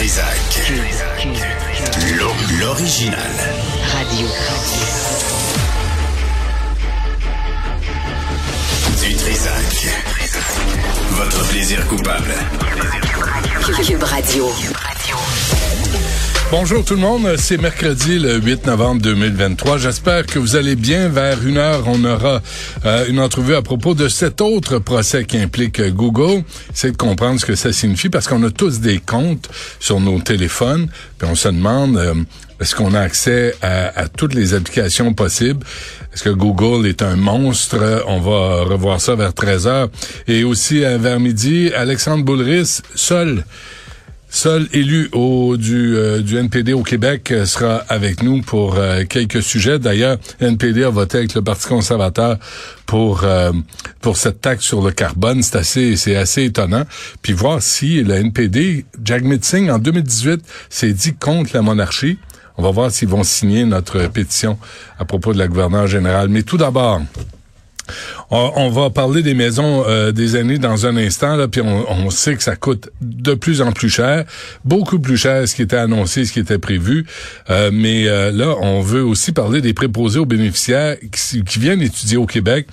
Trisac. L'original. Radio. Du Trisac. Votre plaisir coupable. Cube Radio. Bonjour tout le monde, c'est mercredi le 8 novembre 2023. J'espère que vous allez bien. Vers une heure, on aura euh, une entrevue à propos de cet autre procès qui implique euh, Google. C'est de comprendre ce que ça signifie parce qu'on a tous des comptes sur nos téléphones, puis on se demande euh, est-ce qu'on a accès à, toutes les applications possibles? Est-ce que Google est un monstre? On va revoir ça vers 13 heures. Et aussi vers midi, Alexandre Boulris, seul Seul élu au, du, euh, du NPD au Québec euh, sera avec nous pour euh, quelques sujets. D'ailleurs, NPD a voté avec le Parti conservateur pour pour cette taxe sur le carbone. C'est assez c'est assez étonnant. Puis voir si le NPD, Jagmeet Singh en 2018 s'est dit contre la monarchie. On va voir s'ils vont signer notre pétition à propos de la gouverneure générale. Mais tout d'abord. On, va parler des maisons euh, des aînés dans un instant, là, puis on, sait que ça coûte de plus en plus cher, beaucoup plus cher ce qui était annoncé, ce qui était prévu. Euh, mais euh, là, on veut aussi parler des préposés aux bénéficiaires qui, qui, viennent étudier au Québec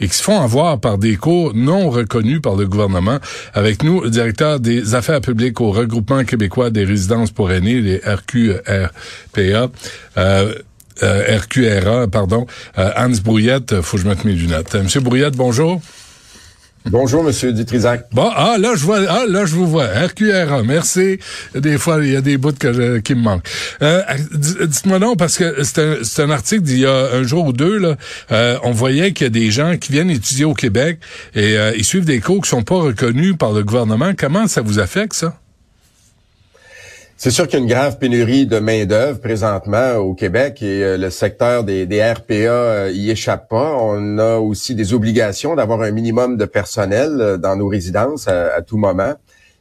et qui se font avoir par des cours non reconnus par le gouvernement. Avec nous, le directeur des affaires publiques au regroupement québécois des résidences pour aînés, les RQRPA. Euh, RQRA, pardon, euh, Hans Brouillette, faut que je mette mes lunettes. Euh, Monsieur Brouillette, bonjour. Bonjour, Monsieur Dutrisac. Bon, ah, là, je vois, ah, là, je vous vois. RQRA, merci. Des fois, il y a des bouts que qui me manquent. Euh, dites-moi non, parce que c'est un, un, article d'il y a un jour ou deux, là. on voyait qu'il y a des gens qui viennent étudier au Québec et ils suivent des cours qui sont pas reconnus par le gouvernement. Comment ça vous affecte, ça? C'est sûr qu'il y a une grave pénurie de main-d'œuvre présentement au Québec et euh, le secteur des, des RPA euh, y échappe pas. On a aussi des obligations d'avoir un minimum de personnel euh, dans nos résidences à, tout moment,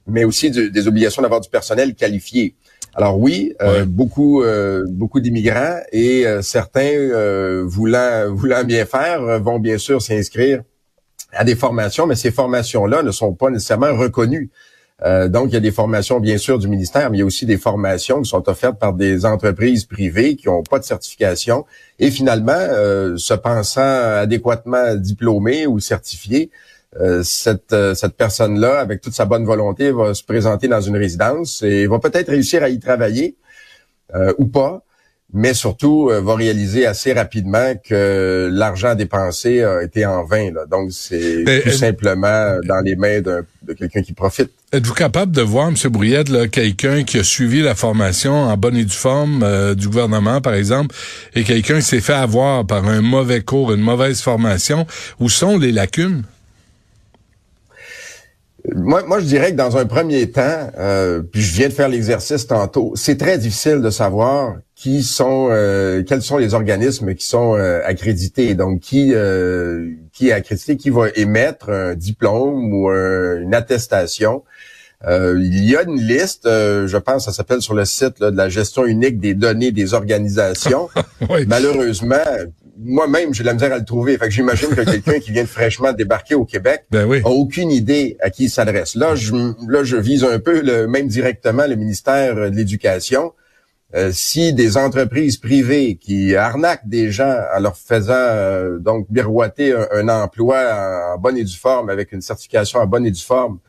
mais aussi des obligations d'avoir du personnel qualifié. Alors oui, beaucoup beaucoup d'immigrants et certains voulant voulant bien faire vont bien sûr s'inscrire à des formations, mais ces formations-là ne sont pas nécessairement reconnues. Euh, donc, il y a des formations, bien sûr, du ministère, mais il y a aussi des formations qui sont offertes par des entreprises privées qui n'ont pas de certification. Et finalement, euh, se pensant adéquatement diplômé ou certifié, euh, cette, cette personne-là, avec toute sa bonne volonté, va se présenter dans une résidence et va peut-être réussir à y travailler ou pas mais surtout euh, va réaliser assez rapidement que l'argent dépensé a été en vain. Là. Donc, c'est tout simplement dans les mains de quelqu'un qui profite. Êtes-vous capable de voir, M. Brouillette, quelqu'un qui a suivi la formation en bonne et due forme euh, du gouvernement, par exemple, et quelqu'un qui s'est fait avoir par un mauvais cours, une mauvaise formation? Où sont les lacunes? Moi, moi, je dirais que dans un premier temps, euh, puis je viens de faire l'exercice tantôt, c'est très difficile de savoir qui sont, euh, quels sont les organismes qui sont euh, accrédités. Donc, qui qui est accrédité, qui va émettre un diplôme ou une attestation. il y a une liste, je pense, ça s'appelle sur le site de la gestion unique des données des organisations. Malheureusement, moi-même, j'ai de la misère à le trouver. Fait que j'imagine que quelqu'un qui vient de fraîchement débarquer au Québec ben a aucune idée à qui il s'adresse. Là, je, là, je vise un peu le, même directement le ministère de l'Éducation. Euh, si des entreprises privées qui arnaquent des gens en leur faisant euh, donc miroiter un, emploi en, bonne et due forme avec une certification en bonne et due forme,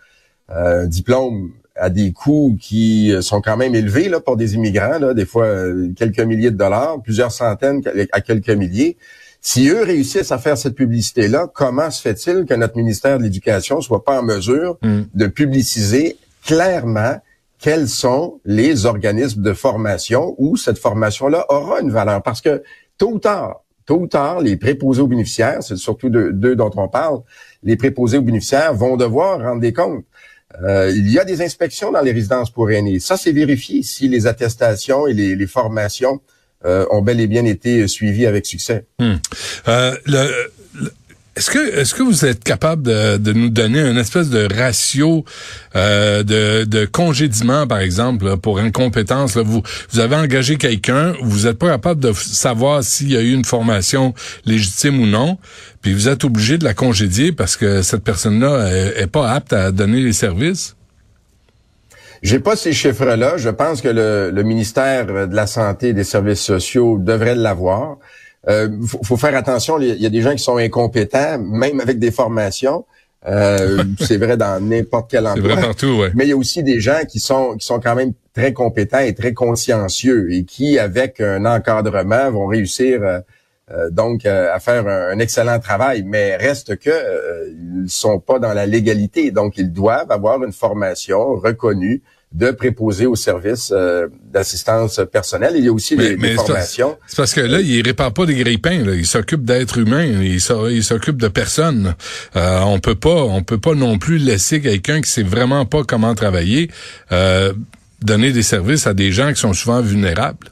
euh, un diplôme à des coûts qui sont quand même élevés là, pour des immigrants, là, des fois euh, quelques milliers de dollars, plusieurs centaines à quelques milliers. Si eux réussissent à faire cette publicité-là, comment se fait-il que notre ministère de l'Éducation soit pas en mesure mm. de publiciser clairement quels sont les organismes de formation où cette formation-là aura une valeur? Parce que tôt ou tard, tôt ou tard, les préposés aux bénéficiaires, c'est surtout d'eux dont on parle, les préposés aux bénéficiaires vont devoir rendre des comptes. Euh, il y a des inspections dans les résidences pour aînés. Ça, c'est vérifié si les attestations et les, formations euh, ont bel et bien été suivies avec succès. Hmm. Euh, est-ce que est-ce que vous êtes capable de, de, nous donner une espèce de ratio euh, de, de congédiement, par exemple, pour incompétence? Là, vous, vous avez engagé quelqu'un, vous n'êtes pas capable de savoir s'il y a eu une formation légitime ou non, puis vous êtes obligé de la congédier parce que cette personne-là est, pas apte à donner les services? J'ai pas ces chiffres-là. Je pense que le, le, ministère de la Santé et des Services sociaux devrait l'avoir. Euh, faut, faire attention, il y a des gens qui sont incompétents, même avec des formations. Euh, c'est vrai dans n'importe quel endroit. C'est vrai partout, ouais. Mais il y a aussi des gens qui sont qui sont quand même très compétents et très consciencieux et qui, avec un encadrement, vont réussir euh, euh, donc à faire un, excellent travail. Mais reste que ils sont pas dans la légalité, donc ils doivent avoir une formation reconnue de préposer au service euh, d'assistance personnelle. Il y a aussi des, formations. C'est parce que là, il répare pas des grippins. Là. Il s'occupe d'êtres humains. Il s'occupe de personnes. Euh, on peut pas, on peut pas non plus laisser quelqu'un qui sait vraiment pas comment travailler euh, donner des services à des gens qui sont souvent vulnérables.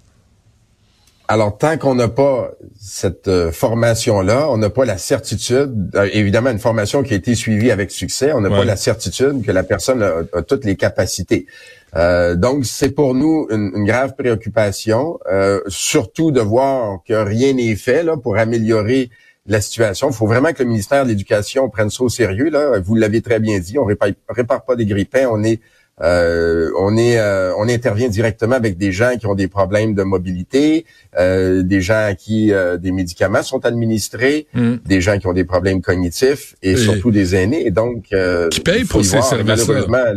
Alors, tant qu'on n'a pas cette euh, formation-là, on n'a pas la certitude, euh, évidemment une formation qui a été suivie avec succès, on n'a pas la certitude que la personne a, toutes les capacités. Euh, donc, c'est pour nous une, grave préoccupation, surtout de voir que rien n'est fait là, pour améliorer la situation. Il faut vraiment que le ministère de l'Éducation prenne ça au sérieux. Là. Vous l'avez très bien dit, on répare, répare pas des grippins, on est euh, on est, euh, on intervient directement avec des gens qui ont des problèmes de mobilité, euh, des gens à qui des médicaments sont administrés, mm. des gens qui ont des problèmes cognitifs et, surtout des aînés. Et donc, qui payent pour ces services-là.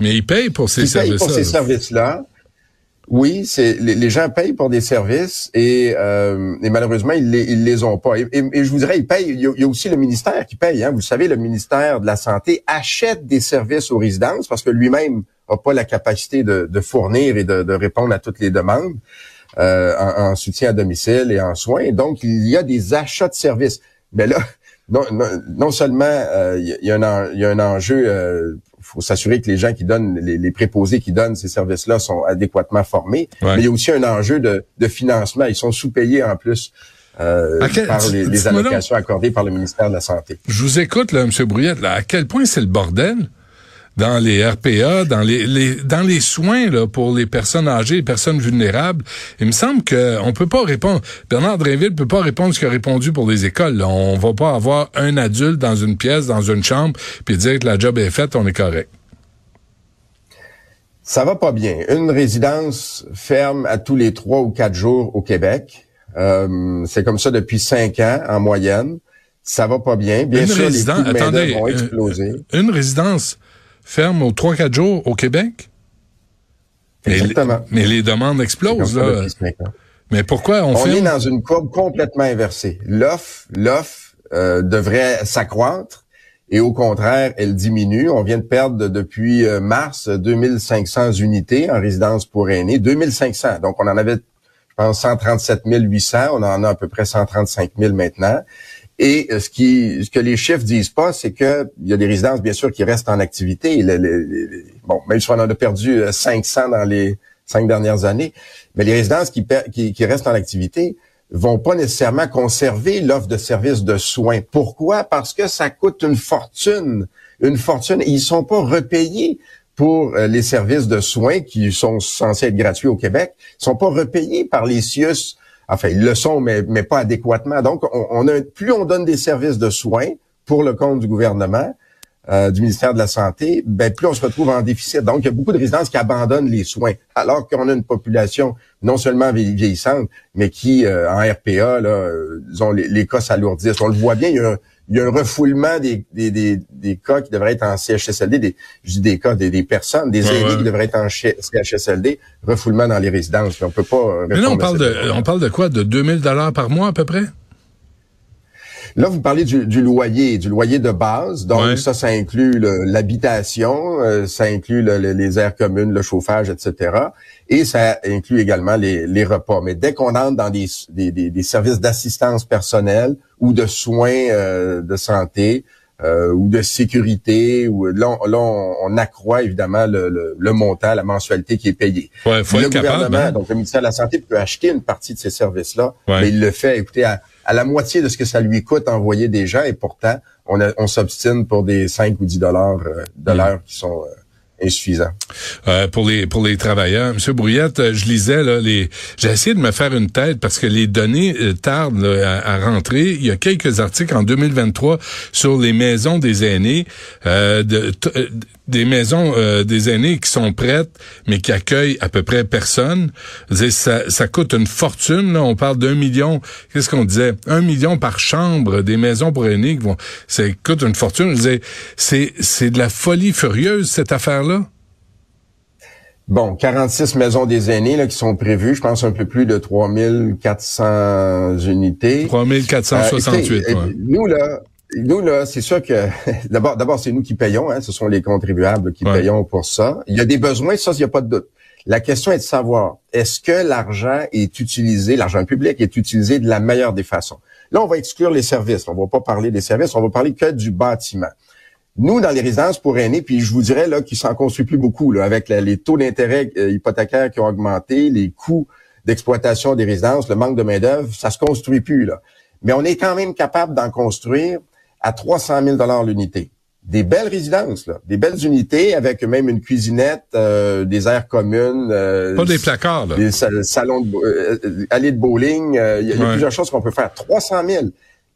Mais ils payent pour ces services-là. pour ces services-là. Oui, c'est les, gens payent pour des services et, euh, malheureusement ils les, les ont pas. Et, je vous dirais, ils payent. Il y, a, aussi le ministère qui paye. Hein. Vous savez, le ministère de la santé achète des services aux résidences parce que lui-même n'a pas la capacité de, fournir et de, répondre à toutes les demandes euh, en, soutien à domicile et en soins. Donc il y a des achats de services. Mais là, non, non, seulement euh, il y, a un, y a un enjeu faut s'assurer que les gens qui donnent, les, préposés qui donnent ces services-là sont adéquatement formés. Mais il y a aussi un enjeu de, financement. Ils sont sous-payés en plus. Euh, par les, allocations accordées par le ministère de la Santé. Je vous écoute, là, M. Brouillette, là, à quel point c'est le bordel dans les RPA, dans les, les, dans les soins là, pour les personnes âgées, les personnes vulnérables. Il me semble qu'on peut pas répondre. Bernard Drinville peut pas répondre ce qu'il a répondu pour les écoles. Là. On va pas avoir un adulte dans une pièce, dans une chambre, puis dire que la job est faite, on est correct. Ça va pas bien. Une résidence ferme à tous les trois ou quatre jours au Québec. Euh, c'est comme ça depuis cinq ans en moyenne. Ça va pas bien. Bien sûr, les coûts de attendez, vont exploser. une résidence ferme aux 3-4 jours au Québec? Exactement. Mais, les demandes explosent. Là. Mais pourquoi on, on est dans une courbe complètement inversée. L'offre, l'offre euh, devrait s'accroître et au contraire, elle diminue. On vient de perdre depuis euh, mars 2500 unités en résidence pour aînés, 2500. Donc on en avait, je pense, 137 800. On en a à peu près 135 000 maintenant. Et euh, ce qui, ce que les chiffres disent pas, c'est que il y a des résidences bien sûr qui restent en activité. bon, même si on en a perdu 500 euh, dans les cinq dernières années, mais les résidences qui, qui, restent en activité vont pas nécessairement conserver l'offre de services de soins. Pourquoi? Parce que ça coûte une fortune, une fortune. Ils sont pas repayés pour euh, les services de soins qui sont censés être gratuits au Québec. Ils sont pas repayés par les CIUS Enfin, ils le sont, mais, mais pas adéquatement. Donc, on, a, plus on donne des services de soins pour le compte du gouvernement, euh, du ministère de la Santé, ben plus on se retrouve en déficit. Donc, il y a beaucoup de résidences qui abandonnent les soins, alors qu'on a une population non seulement vieillissante, mais qui, euh, en RPA, là, euh, disons, les, les, cas s'alourdissent. On le voit bien, il y a il y a un refoulement des, des, des, des, cas qui devraient être en CHSLD, des, je dis des cas, des, des personnes, des aînés qui devraient être en CHSLD, refoulement dans les résidences. On peut pas. Mais là, on parle de, on parle de quoi, de 2000 dollars par mois à peu près? Là, vous parlez du, du, loyer, du loyer de base. Donc, ça, ça inclut l'habitation, euh, ça inclut les aires communes, le chauffage, etc. Et ça inclut également les, les repas. Mais dès qu'on entre dans des, des, des services d'assistance personnelle, ou de soins euh, de santé euh, ou de sécurité. Ou là, on, on, accroît évidemment le, le, montant, la mensualité qui est payée. Ouais, faut le gouvernement, hein. donc le ministère de la santé peut acheter une partie de ces services-là, mais il le fait, écoutez, à, la moitié de ce que ça lui coûte envoyer des gens, et pourtant on, on s'obstine pour des 5 ou 10 dollars euh, de l'heure qui sont insuffisant. Euh, pour les pour les travailleurs, Monsieur Brouillette, euh, je lisais là les, j'ai essayé de me faire une tête parce que les données euh, tardent à, rentrer. Il y a quelques articles en 2023 sur les maisons des aînés. de, des maisons euh, des aînés qui sont prêtes, mais qui accueillent à peu près personne. Ça, ça coûte une fortune. Là. On parle d'un million. Qu'est-ce qu'on disait? Un million par chambre des maisons pour aînés. Qui vont, ça coûte une fortune. c'est c'est de la folie furieuse cette affaire-là. Bon, 46 maisons des aînés là, qui sont prévues, je pense un peu plus de 3400 unités. 3468, euh, Nous, là, nous, là, c'est sûr que d'abord, d'abord, c'est nous qui payons, hein, ce sont les contribuables qui payons pour ça. Il y a des besoins, ça, il n'y a pas de doute. La question est de savoir, est-ce que l'argent est utilisé, l'argent public est utilisé de la meilleure des façons? Là, on va exclure les services. On va pas parler des services, on va parler que du bâtiment. Nous, dans les résidences pour aînés, puis je vous dirais là qu'ils s'en construit plus beaucoup, là, avec les taux d'intérêt euh, hypothécaires qui ont augmenté, les coûts d'exploitation des résidences, le manque de main-d'œuvre, ça se construit plus. Là. Mais on est quand même capable d'en construire à 300 000 l'unité. Des belles résidences, là, des belles unités avec même une cuisinette, euh, des aires communes. Euh, Pas des placards, là. Des salons, de, allées de bowling. Il y, a, plusieurs choses qu'on peut faire. 300 000.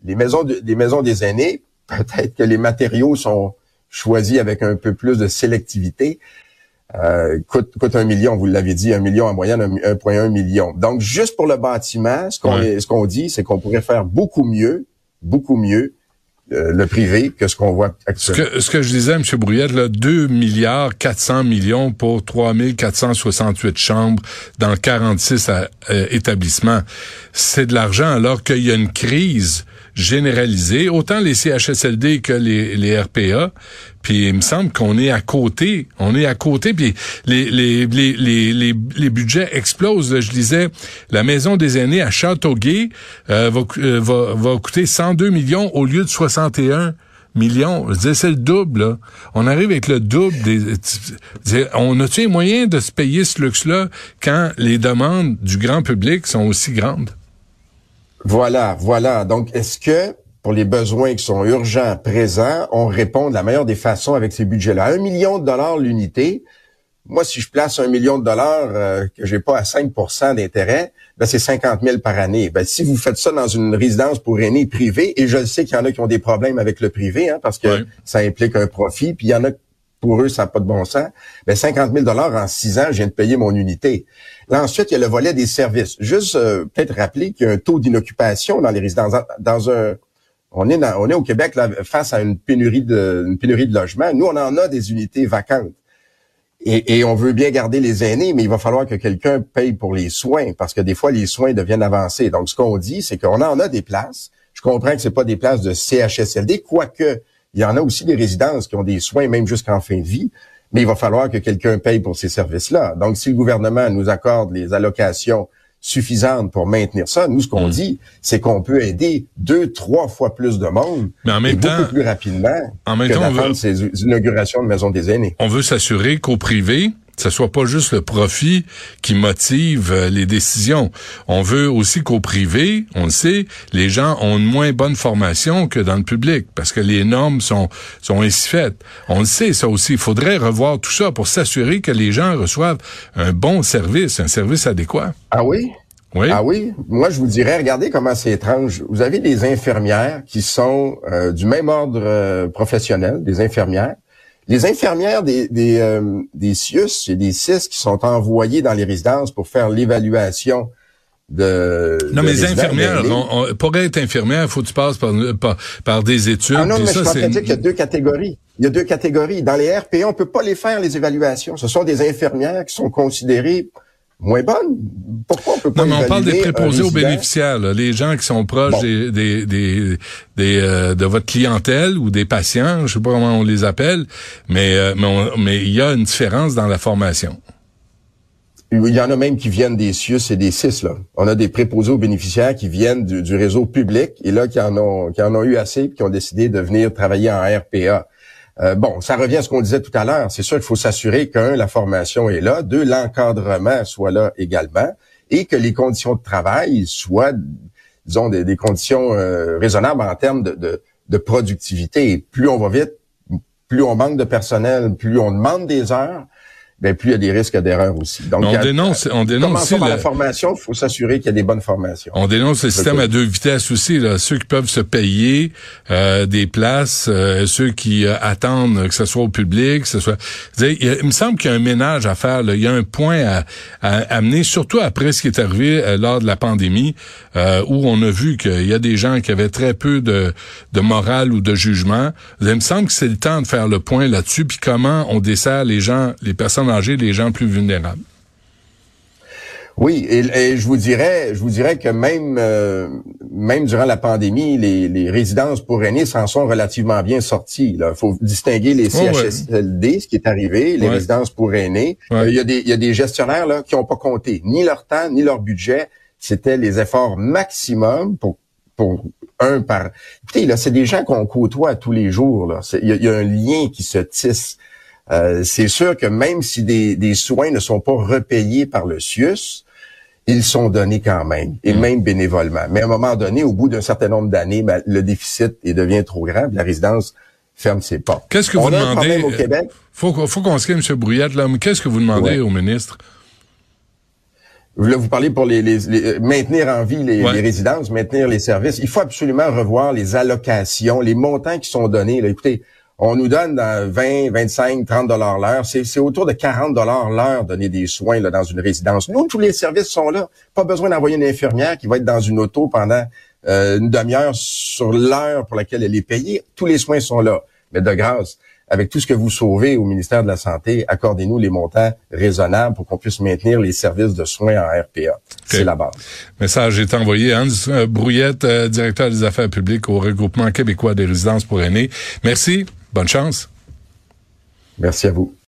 Les maisons, des maisons des aînés, peut-être que les matériaux sont choisis avec un peu plus de sélectivité. Euh, coûte, coûte un million, vous l'avez dit, un million en moyenne, 1,1 million. Donc, juste pour le bâtiment, ce qu'on ce qu'on dit, c'est qu'on pourrait faire beaucoup mieux, beaucoup mieux euh, le privé que ce qu'on voit actuellement. Ce que, ce que je disais, M. Brouillette, là, 2 milliards 400 millions pour 3468 chambres dans 46 euh, établissements. C'est de l'argent alors qu'il y a une crise généralisé, autant les CHSLD que les, les RPA. Puis il me semble qu'on est à côté, on est à côté, puis les, les, les, les, les, budgets explosent. Je disais, la maison des aînés à Châteauguay euh, va, euh, va, va coûter 102 millions au lieu de 61 millions. Je disais, c'est le double. On arrive avec le double des. On a-tu les moyens de se payer ce luxe-là quand les demandes du grand public sont aussi grandes? Voilà, voilà. Donc, est-ce que pour les besoins qui sont urgents, présents, on répond de la meilleure des façons avec ces budgets-là? Un million de dollars l'unité. Moi, si je place un million de dollars euh, que j'ai pas à 5% d'intérêt, ben c'est 50 000 par année. Ben, si vous faites ça dans une résidence pour aînés privée, et je sais qu'il y en a qui ont des problèmes avec le privé, hein, parce que ça implique un profit, puis il y en a pour eux, ça n'a pas de bon sens. Ben 50 000 dollars en six ans, je viens de payer mon unité. Là, ensuite, il y a le volet des services. Juste euh, peut-être rappeler qu'il y a un taux d'inoccupation dans les résidences. Dans un, on est, on est au Québec là, face à une pénurie de, une pénurie de logements. Nous, on en a des unités vacantes. Et, et, on veut bien garder les aînés, mais il va falloir que quelqu'un paye pour les soins, parce que des fois, les soins deviennent avancés. Donc, ce qu'on dit, c'est qu'on en a des places. Je comprends que c'est pas des places de CHSLD, quoique il y en a aussi des résidences qui ont des soins même jusqu'en fin de vie, mais il va falloir que quelqu'un paye pour ces services-là. Donc, si le gouvernement nous accorde les allocations suffisantes pour maintenir ça, nous, ce qu'on hmm. dit, c'est qu'on peut aider deux, trois fois plus de monde, mais en même temps, beaucoup plus rapidement en même que temps, ces inaugurations de maisons des aînés. On veut s'assurer qu'au privé, ce soit pas juste le profit qui motive euh, les décisions. On veut aussi qu'au privé, on le sait, les gens ont une moins bonne formation que dans le public parce que les normes sont sont ainsi faites. On le sait ça aussi. Il faudrait revoir tout ça pour s'assurer que les gens reçoivent un bon service, un service adéquat. Ah oui? Oui. Ah oui, moi je vous dirais, regardez comment c'est étrange. Vous avez des infirmières qui sont euh, du même ordre euh, professionnel, des infirmières, les infirmières des, des, euh, des CIUS et des CIS qui sont envoyées dans les résidences pour faire l'évaluation de... Non, mais les infirmières, pour être infirmière, il faut que tu passes par, par, des études. Ah non, mais je pense qu'il y a deux catégories. Il y a deux catégories. Dans les RPA, on peut pas les faire, les évaluations. Ce sont des infirmières qui sont considérées moins bonne. Pourquoi on peut pas Non, mais on parle des préposés aux bénéficiaires, les gens qui sont proches des, des, des, euh, de votre clientèle ou des patients, je sais pas comment on les appelle, mais euh, mais, il y a une différence dans la formation. Il y en a même qui viennent des CIUS et des CIS. Là. On a des préposés aux bénéficiaires qui viennent du, du réseau public et là qui en ont qui en ont eu assez et qui ont décidé de venir travailler en RPA. Euh, bon, ça revient à ce qu'on disait tout à l'heure. C'est sûr qu'il faut s'assurer qu'un, la formation est là, deux, l'encadrement soit là également, et que les conditions de travail soient, disons, des, conditions euh, raisonnables en termes de, de, productivité. plus on va vite, plus on manque de personnel, plus on demande des heures. Ben plus il y a des risques d'erreur aussi. Donc, on dénonce, on dénonce aussi par la formation. Faut s'assurer qu'il y a des bonnes formations. On dénonce le système à deux vitesses aussi. Là. Ceux qui peuvent se payer euh, des places, euh, ceux qui euh, attendent que ce soit au public, que ce soit. Il, me semble qu'il y a un ménage à faire. Là. Il y a un point à, à, amener, surtout après ce qui est arrivé lors de la pandémie, où on a vu qu'il y a des gens qui avaient très peu de, de morale ou de jugement. Il me semble que c'est le temps de faire le point là-dessus, puis comment on dessert les gens, les personnes âgées, les gens plus vulnérables. Oui, et, je vous dirais, je vous dirais que même euh, même durant la pandémie, les, résidences pour aînés s'en sont relativement bien sorties. Il faut distinguer les CHSLD, ce qui est arrivé, les résidences pour aînés. Euh, il y a des il y a des gestionnaires là qui n'ont pas compté ni leur temps ni leur budget. C'était les efforts maximum pour pour un par. Écoutez, là, c'est des gens qu'on côtoie tous les jours. Là, il y, a un lien qui se tisse. Euh, c'est sûr que même si des, des, soins ne sont pas repayés par le CIUS, ils sont donnés quand même, et mm. même bénévolement. Mais à un moment donné, au bout d'un certain nombre d'années, ben, le déficit il devient trop grand, la résidence ferme ses portes. Qu'est-ce que vous demandez au Québec Faut, faut qu'on se quitte, M. Brouillette, là. Qu'est-ce que vous demandez au ministre? Là, vous parlez pour les, les, maintenir en vie les, les, résidences, maintenir les services. Il faut absolument revoir les allocations, les montants qui sont donnés. Là. Écoutez, on nous donne 20, 25, 30 dollars l'heure. C'est autour de 40 dollars l'heure donner des soins là, dans une résidence. Nous, tous les services sont là. Pas besoin d'envoyer une infirmière qui va être dans une auto pendant euh, une demi-heure sur l'heure pour laquelle elle est payée. Tous les soins sont là. Mais de grâce, avec tout ce que vous sauvez au ministère de la Santé, accordez-nous les montants raisonnables pour qu'on puisse maintenir les services de soins en RPA. C'est la base. Message est envoyé. Hans euh, Brouillette, euh, directeur des affaires publiques au regroupement québécois des résidences pour aînés. Merci. Bonne chance. Merci à vous.